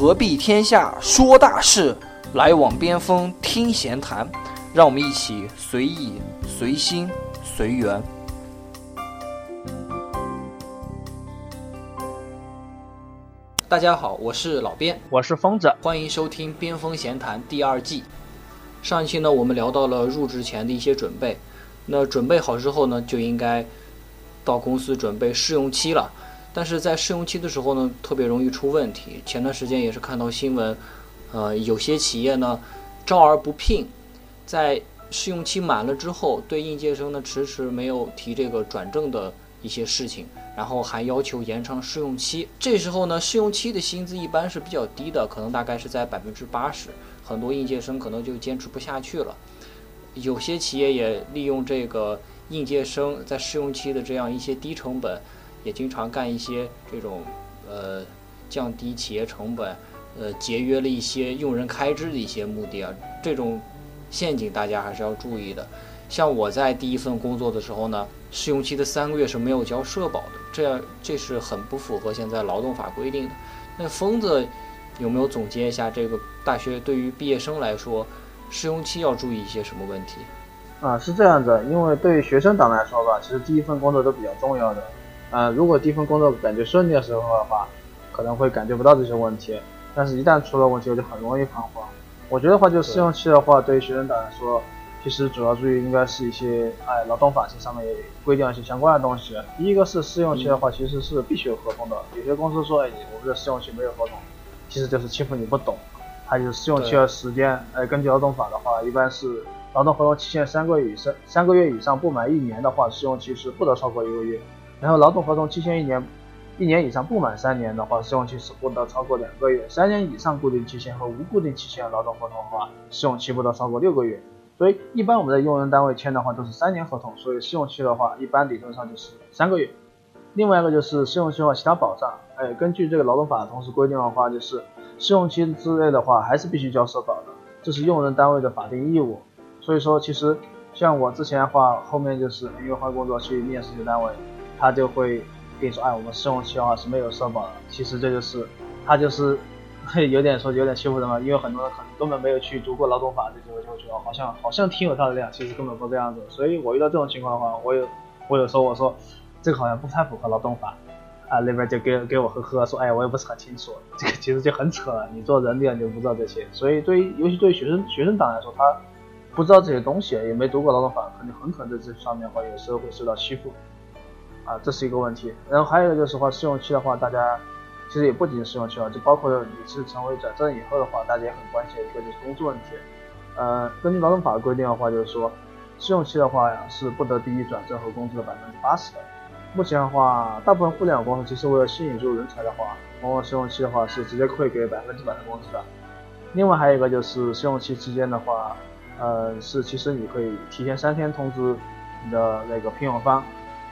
何必天下说大事，来往边锋听闲谈。让我们一起随意、随心、随缘。大家好，我是老边，我是疯子，欢迎收听《边锋闲谈》第二季。上一期呢，我们聊到了入职前的一些准备。那准备好之后呢，就应该到公司准备试用期了。但是在试用期的时候呢，特别容易出问题。前段时间也是看到新闻，呃，有些企业呢招而不聘，在试用期满了之后，对应届生呢迟迟没有提这个转正的一些事情，然后还要求延长试用期。这时候呢，试用期的薪资一般是比较低的，可能大概是在百分之八十，很多应届生可能就坚持不下去了。有些企业也利用这个应届生在试用期的这样一些低成本。也经常干一些这种，呃，降低企业成本，呃，节约了一些用人开支的一些目的啊，这种陷阱大家还是要注意的。像我在第一份工作的时候呢，试用期的三个月是没有交社保的，这样这是很不符合现在劳动法规定的。那疯子有没有总结一下这个大学对于毕业生来说，试用期要注意一些什么问题？啊，是这样子，因为对于学生党来说吧，其实第一份工作都比较重要的。呃，如果第一份工作感觉顺利的时候的话，可能会感觉不到这些问题，但是一旦出了问题，我就很容易彷徨。我觉得话，就试用期的话，对于学生党来说，其实主要注意应该是一些，哎，劳动法这上面也规定一些相关的东西。第一个是试用期的话，其实是必须有合同的。有些公司说，哎，我们的试用期没有合同，其实就是欺负你不懂。还有试用期的时间，哎，根据劳动法的话，一般是劳动合同期限三个月以上，三个月以上不满一年的话，试用期是不得超过一个月。然后劳动合同期限一年，一年以上不满三年的话，试用期是不得超过两个月；三年以上固定期限和无固定期限劳动合同的话，试用期不得超过六个月。所以一般我们在用人单位签的话都是三年合同，所以试用期的话一般理论上就是三个月。另外一个就是试用期的话，其他保障，哎，根据这个劳动法同时规定的话，就是试用期之内的话还是必须交社保的，这是用人单位的法定义务。所以说，其实像我之前的话，后面就是因为换工作去面试一些单位。他就会跟你说，哎，我们试用期的话是没有社保的。其实这就是，他就是有点说有点欺负人嘛，因为很多人可能根本没有去读过劳动法，就就就觉得好像好像挺有道理啊，其实根本不这样子。所以我遇到这种情况的话，我有我有时候我说这个好像不太符合劳动法，啊那边就给给我呵呵说，哎，我也不是很清楚，这个其实就很扯了。你做人的你就不知道这些，所以对于尤其对于学生学生党来说，他不知道这些东西，也没读过劳动法，肯定很可能在这上面的话有时候会受到欺负。啊，这是一个问题。然后还有一个就是话，试用期的话，大家其实也不仅试用期了，就包括你是成为转正以后的话，大家也很关心一个就是工资问题。呃，根据劳动法规定的话，就是说试用期的话呀，是不得低于转正和工资的百分之八十的。目前的话，大部分互联网公司其实为了吸引住人才的话，往往试用期的话是直接会给百分之百的工资的。另外还有一个就是试用期期间的话，呃，是其实你可以提前三天通知你的那个聘用方。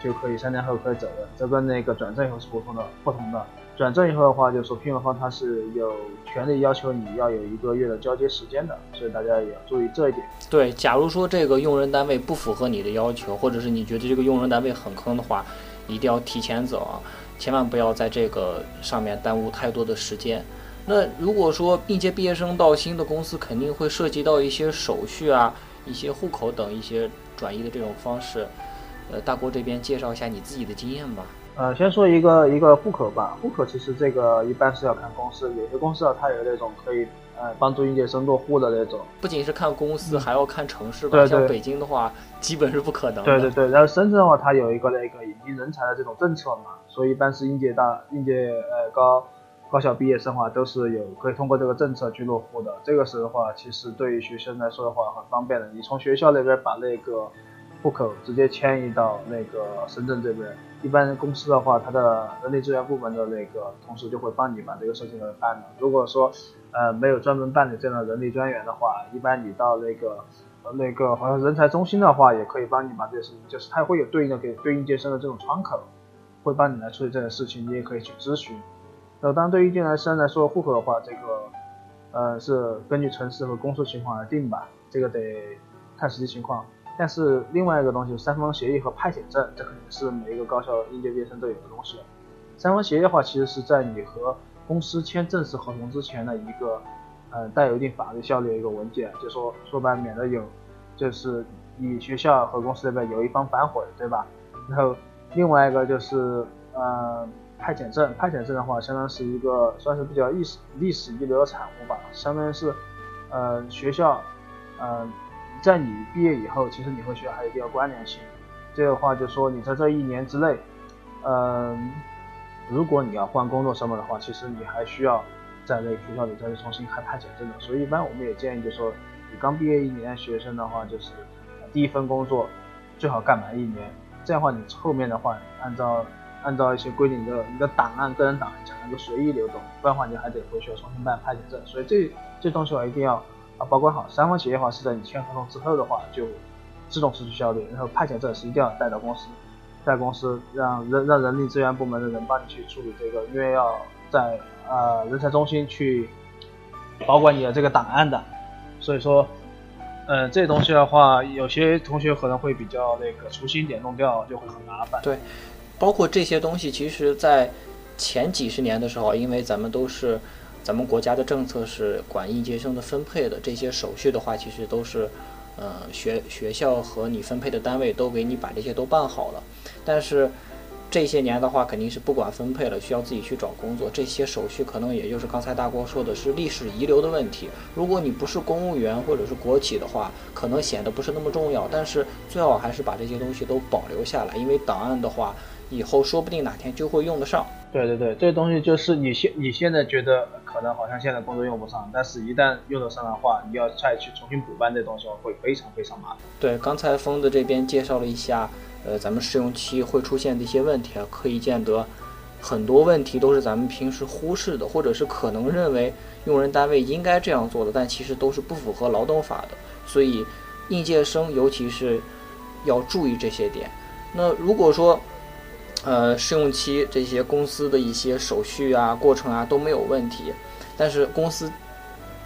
就可以三年后可以走了，这跟那个转正以后是不同的。不同的转正以后的话，就是说聘用方他是有权利要求你要有一个月的交接时间的，所以大家也要注意这一点。对，假如说这个用人单位不符合你的要求，或者是你觉得这个用人单位很坑的话，一定要提前走啊，千万不要在这个上面耽误太多的时间。那如果说应届毕业生到新的公司，肯定会涉及到一些手续啊、一些户口等一些转移的这种方式。呃，大郭这边介绍一下你自己的经验吧。呃，先说一个一个户口吧。户口其实这个一般是要看公司，有些公司啊，它有那种可以呃帮助应届生落户的那种。不仅是看公司，还要看城市吧。对对。像北京的话，基本是不可能。对对对。然后深圳的话，它有一个那个引进人才的这种政策嘛，所以一般是应届大应届呃高高校毕业生的话，都是有可以通过这个政策去落户的。这个时候的话，其实对于学生来说的话，很方便的。你从学校那边把那个。户口直接迁移到那个深圳这边，一般公司的话，它的人力资源部门的那个同事就会帮你把这个事情给办了。如果说呃没有专门办理这样的人力专员的话，一般你到那个那个好像人才中心的话，也可以帮你把这事情，就是它会有对应的给对应届生的这种窗口，会帮你来处理这件事情，你也可以去咨询。那当然对于应届生来说户口的话，这个呃是根据城市和公司情况来定吧，这个得看实际情况。但是另外一个东西，三方协议和派遣证，这肯定是每一个高校应届毕业生都有的东西。三方协议的话，其实是在你和公司签正式合同之前的一个，呃，带有一定法律效力的一个文件，就说说白免得有，就是你学校和公司那边有一方反悔，对吧？然后另外一个就是，呃，派遣证，派遣证的话，相当是一个算是比较历史历史遗留的产物吧，相当于是，呃，学校，呃，在你毕业以后，其实你和学校还有一定关联性。这个话就说你在这一年之内，嗯。如果你要换工作什么的话，其实你还需要在那个学校里再去重新开派遣证的。所以一般我们也建议，就说你刚毕业一年学生的话，就是第一份工作最好干满一年。这样的话，你后面的话按照按照一些规定，你的你的档案个人档案才能够随意流动，不然的话你还得回去重新办派遣证。所以这这东西我一定要啊保管好。三方企业的话是在你签合同之后的话就自动失去效力，然后派遣证是一定要带到公司。在公司让人让人力资源部门的人帮你去处理这个，因为要在呃人才中心去保管你的这个档案的，所以说，嗯，这东西的话，有些同学可能会比较那个粗心点弄掉，就会很麻烦。对，包括这些东西，其实在前几十年的时候，因为咱们都是咱们国家的政策是管应届生的分配的，这些手续的话，其实都是。呃，学学校和你分配的单位都给你把这些都办好了，但是这些年的话肯定是不管分配了，需要自己去找工作，这些手续可能也就是刚才大郭说的是历史遗留的问题。如果你不是公务员或者是国企的话，可能显得不是那么重要，但是最好还是把这些东西都保留下来，因为档案的话。以后说不定哪天就会用得上。对对对，这东西就是你现你现在觉得可能好像现在工作用不上，但是一旦用得上的话，你要再去重新补办这东西会非常非常麻烦。对，刚才疯子这边介绍了一下，呃，咱们试用期会出现的一些问题啊，可以见得很多问题都是咱们平时忽视的，或者是可能认为用人单位应该这样做的，但其实都是不符合劳动法的。所以应届生尤其是要注意这些点。那如果说，呃，试用期这些公司的一些手续啊、过程啊都没有问题，但是公司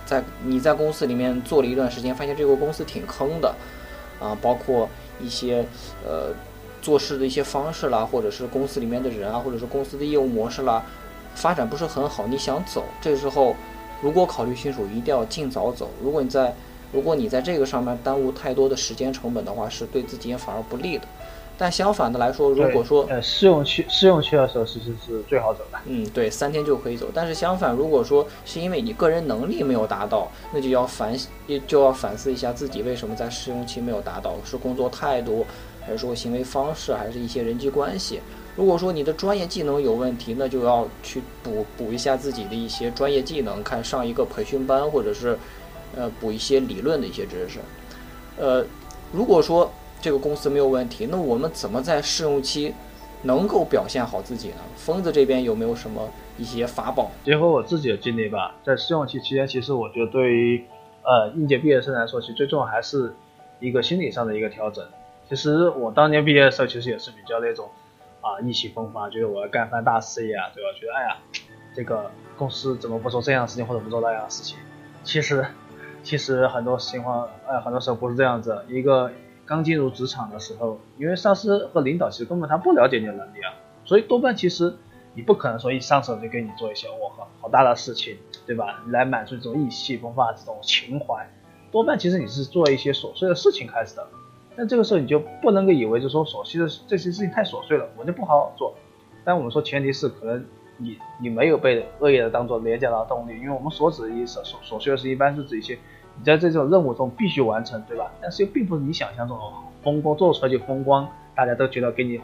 在你在公司里面做了一段时间，发现这个公司挺坑的，啊，包括一些呃做事的一些方式啦，或者是公司里面的人啊，或者是公司的业务模式啦，发展不是很好，你想走，这时候如果考虑清楚，一定要尽早走。如果你在如果你在这个上面耽误太多的时间成本的话，是对自己也反而不利的。但相反的来说，如果说呃试用期试用期的时候，其实是最好走的。嗯，对，三天就可以走。但是相反，如果说是因为你个人能力没有达到，那就要反就要反思一下自己为什么在试用期没有达到，是工作态度，还是说行为方式，还是一些人际关系？如果说你的专业技能有问题，那就要去补补一下自己的一些专业技能，看上一个培训班，或者是呃补一些理论的一些知识。呃，如果说。这个公司没有问题，那我们怎么在试用期能够表现好自己呢？疯子这边有没有什么一些法宝？结合我自己的经历吧，在试用期期间，其实我觉得对于呃应届毕业生来说，其实最重要还是一个心理上的一个调整。其实我当年毕业的时候，其实也是比较那种啊意气风发，觉得我要干番大事业啊，对吧？觉得哎呀，这个公司怎么不做这样的事情或者不做那样的事情？其实其实很多情况，哎，很多时候不是这样子，一个。刚进入职场的时候，因为上司和领导其实根本他不了解你的能力啊，所以多半其实你不可能说一上手就给你做一些我靠好大的事情，对吧？来满足这种意气风发这种情怀，多半其实你是做一些琐碎的事情开始的。但这个时候你就不能够以为就说琐碎的这些事情太琐碎了，我就不好好做。但我们说前提是可能你你没有被恶意的当做廉价劳动力，因为我们所指的意思琐琐碎的事一般是指一些。你在这种任务中必须完成，对吧？但是又并不是你想象中的风光，做出来就风光，大家都觉得给你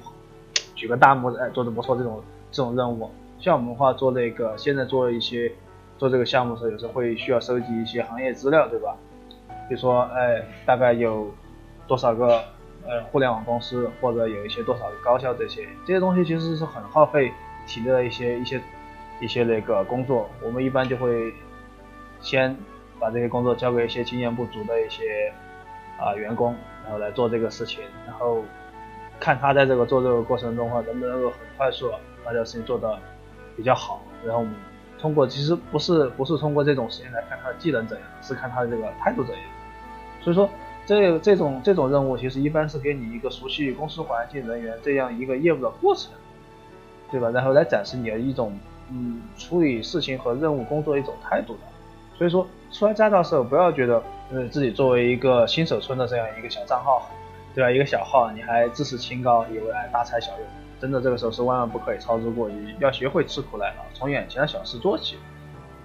举个大拇指，哎，做的不错。这种这种任务，像我们话做那个，现在做一些做这个项目的时候，有时候会需要收集一些行业资料，对吧？比如说，哎，大概有多少个呃互联网公司，或者有一些多少个高校，这些这些东西其实是很耗费体力的一些一些一些那个工作。我们一般就会先。把这些工作交给一些经验不足的一些啊员工，然后来做这个事情，然后看他在这个做这个过程中的话，能不能够很快速把这个事情做得比较好。然后我们通过其实不是不是通过这种事情来看他的技能怎样，是看他的这个态度怎样。所以说这这种这种任务其实一般是给你一个熟悉公司环境人员这样一个业务的过程，对吧？然后来展示你的一种嗯处理事情和任务工作一种态度的。所以说，出来驾照时候不要觉得，呃，自己作为一个新手村的这样一个小账号，对吧？一个小号，你还自视清高，以为还大材小用，真的这个时候是万万不可以操之过急，要学会吃苦耐劳，从眼前的小事做起。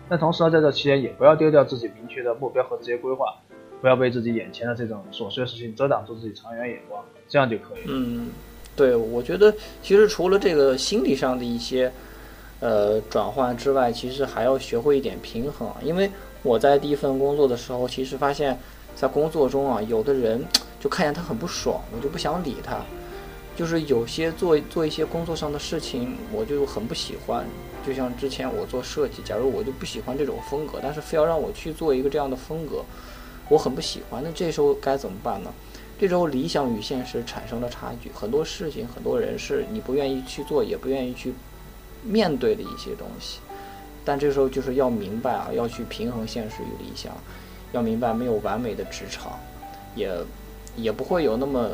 但同时呢，在这期间也不要丢掉自己明确的目标和职业规划，不要被自己眼前的这种琐碎的事情遮挡住自己长远眼光，这样就可以。嗯，对，我觉得其实除了这个心理上的一些。呃，转换之外，其实还要学会一点平衡。因为我在第一份工作的时候，其实发现，在工作中啊，有的人就看见他很不爽，我就不想理他。就是有些做 做一些工作上的事情，我就很不喜欢。就像之前我做设计，假如我就不喜欢这种风格，但是非要让我去做一个这样的风格，我很不喜欢。那这时候该怎么办呢？这时候理想与现实产生了差距，很多事情、很多人是你不愿意去做，也不愿意去。面对的一些东西，但这时候就是要明白啊，要去平衡现实与理想，要明白没有完美的职场，也也不会有那么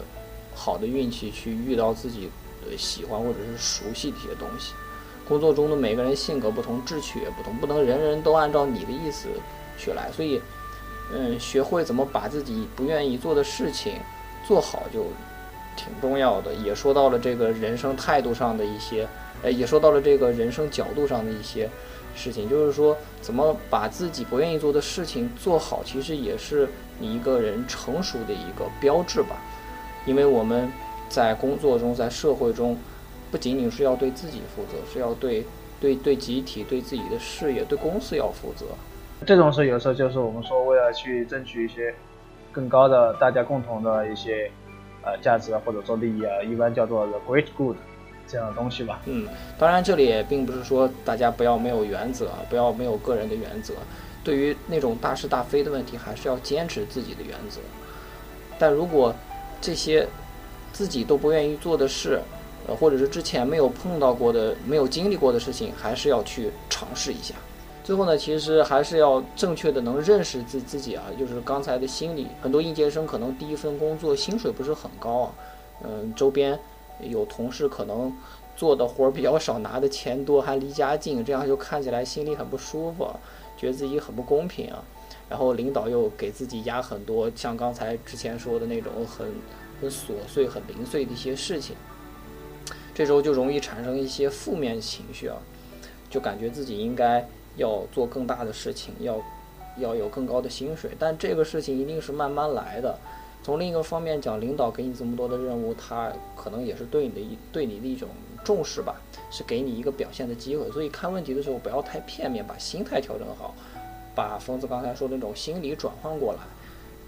好的运气去遇到自己喜欢或者是熟悉的一些东西。工作中的每个人性格不同，志趣也不同，不能人人都按照你的意思去来。所以，嗯，学会怎么把自己不愿意做的事情做好就挺重要的。也说到了这个人生态度上的一些。呃，也说到了这个人生角度上的一些事情，就是说怎么把自己不愿意做的事情做好，其实也是你一个人成熟的一个标志吧。因为我们在工作中，在社会中，不仅仅是要对自己负责，是要对对对集体、对自己的事业、对公司要负责。这种事有时候就是我们说为了去争取一些更高的大家共同的一些呃价值或者说利益啊，一般叫做 the great good。这样的东西吧。嗯，当然这里也并不是说大家不要没有原则，不要没有个人的原则。对于那种大是大非的问题，还是要坚持自己的原则。但如果这些自己都不愿意做的事，呃，或者是之前没有碰到过的、没有经历过的事情，还是要去尝试一下。最后呢，其实还是要正确的能认识自自己啊，就是刚才的心理。很多应届生可能第一份工作薪水不是很高啊，嗯，周边。有同事可能做的活儿比较少，拿的钱多，还离家近，这样就看起来心里很不舒服，觉得自己很不公平啊。然后领导又给自己压很多，像刚才之前说的那种很很琐碎、很零碎的一些事情，这时候就容易产生一些负面情绪啊，就感觉自己应该要做更大的事情，要要有更高的薪水，但这个事情一定是慢慢来的。从另一个方面讲，领导给你这么多的任务，他可能也是对你的一对你的一种重视吧，是给你一个表现的机会。所以看问题的时候不要太片面，把心态调整好，把疯子刚才说的那种心理转换过来，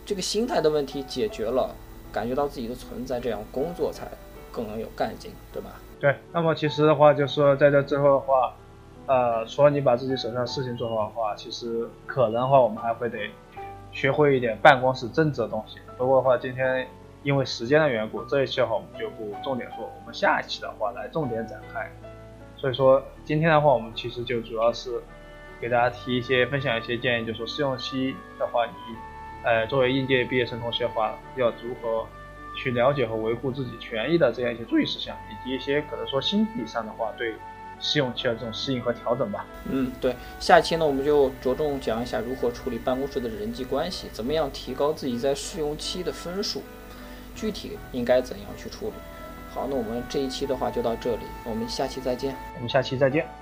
这个心态的问题解决了，感觉到自己的存在，这样工作才更能有干劲，对吧？对。那么其实的话，就是在这之后的话，呃，除了你把自己手上的事情做好的话，其实可能的话，我们还会得。学会一点办公室政治的东西。不过的话，今天因为时间的缘故，这一期的话我们就不重点说，我们下一期的话来重点展开。所以说今天的话，我们其实就主要是给大家提一些、分享一些建议，就是说试用期的话，你呃作为应届毕业生同学的话，要如何去了解和维护自己权益的这样一些注意事项，以及一些可能说心理上的话对。试用期的这种适应和调整吧。嗯，对，下期呢我们就着重讲一下如何处理办公室的人际关系，怎么样提高自己在试用期的分数，具体应该怎样去处理。好，那我们这一期的话就到这里，我们下期再见。我们下期再见。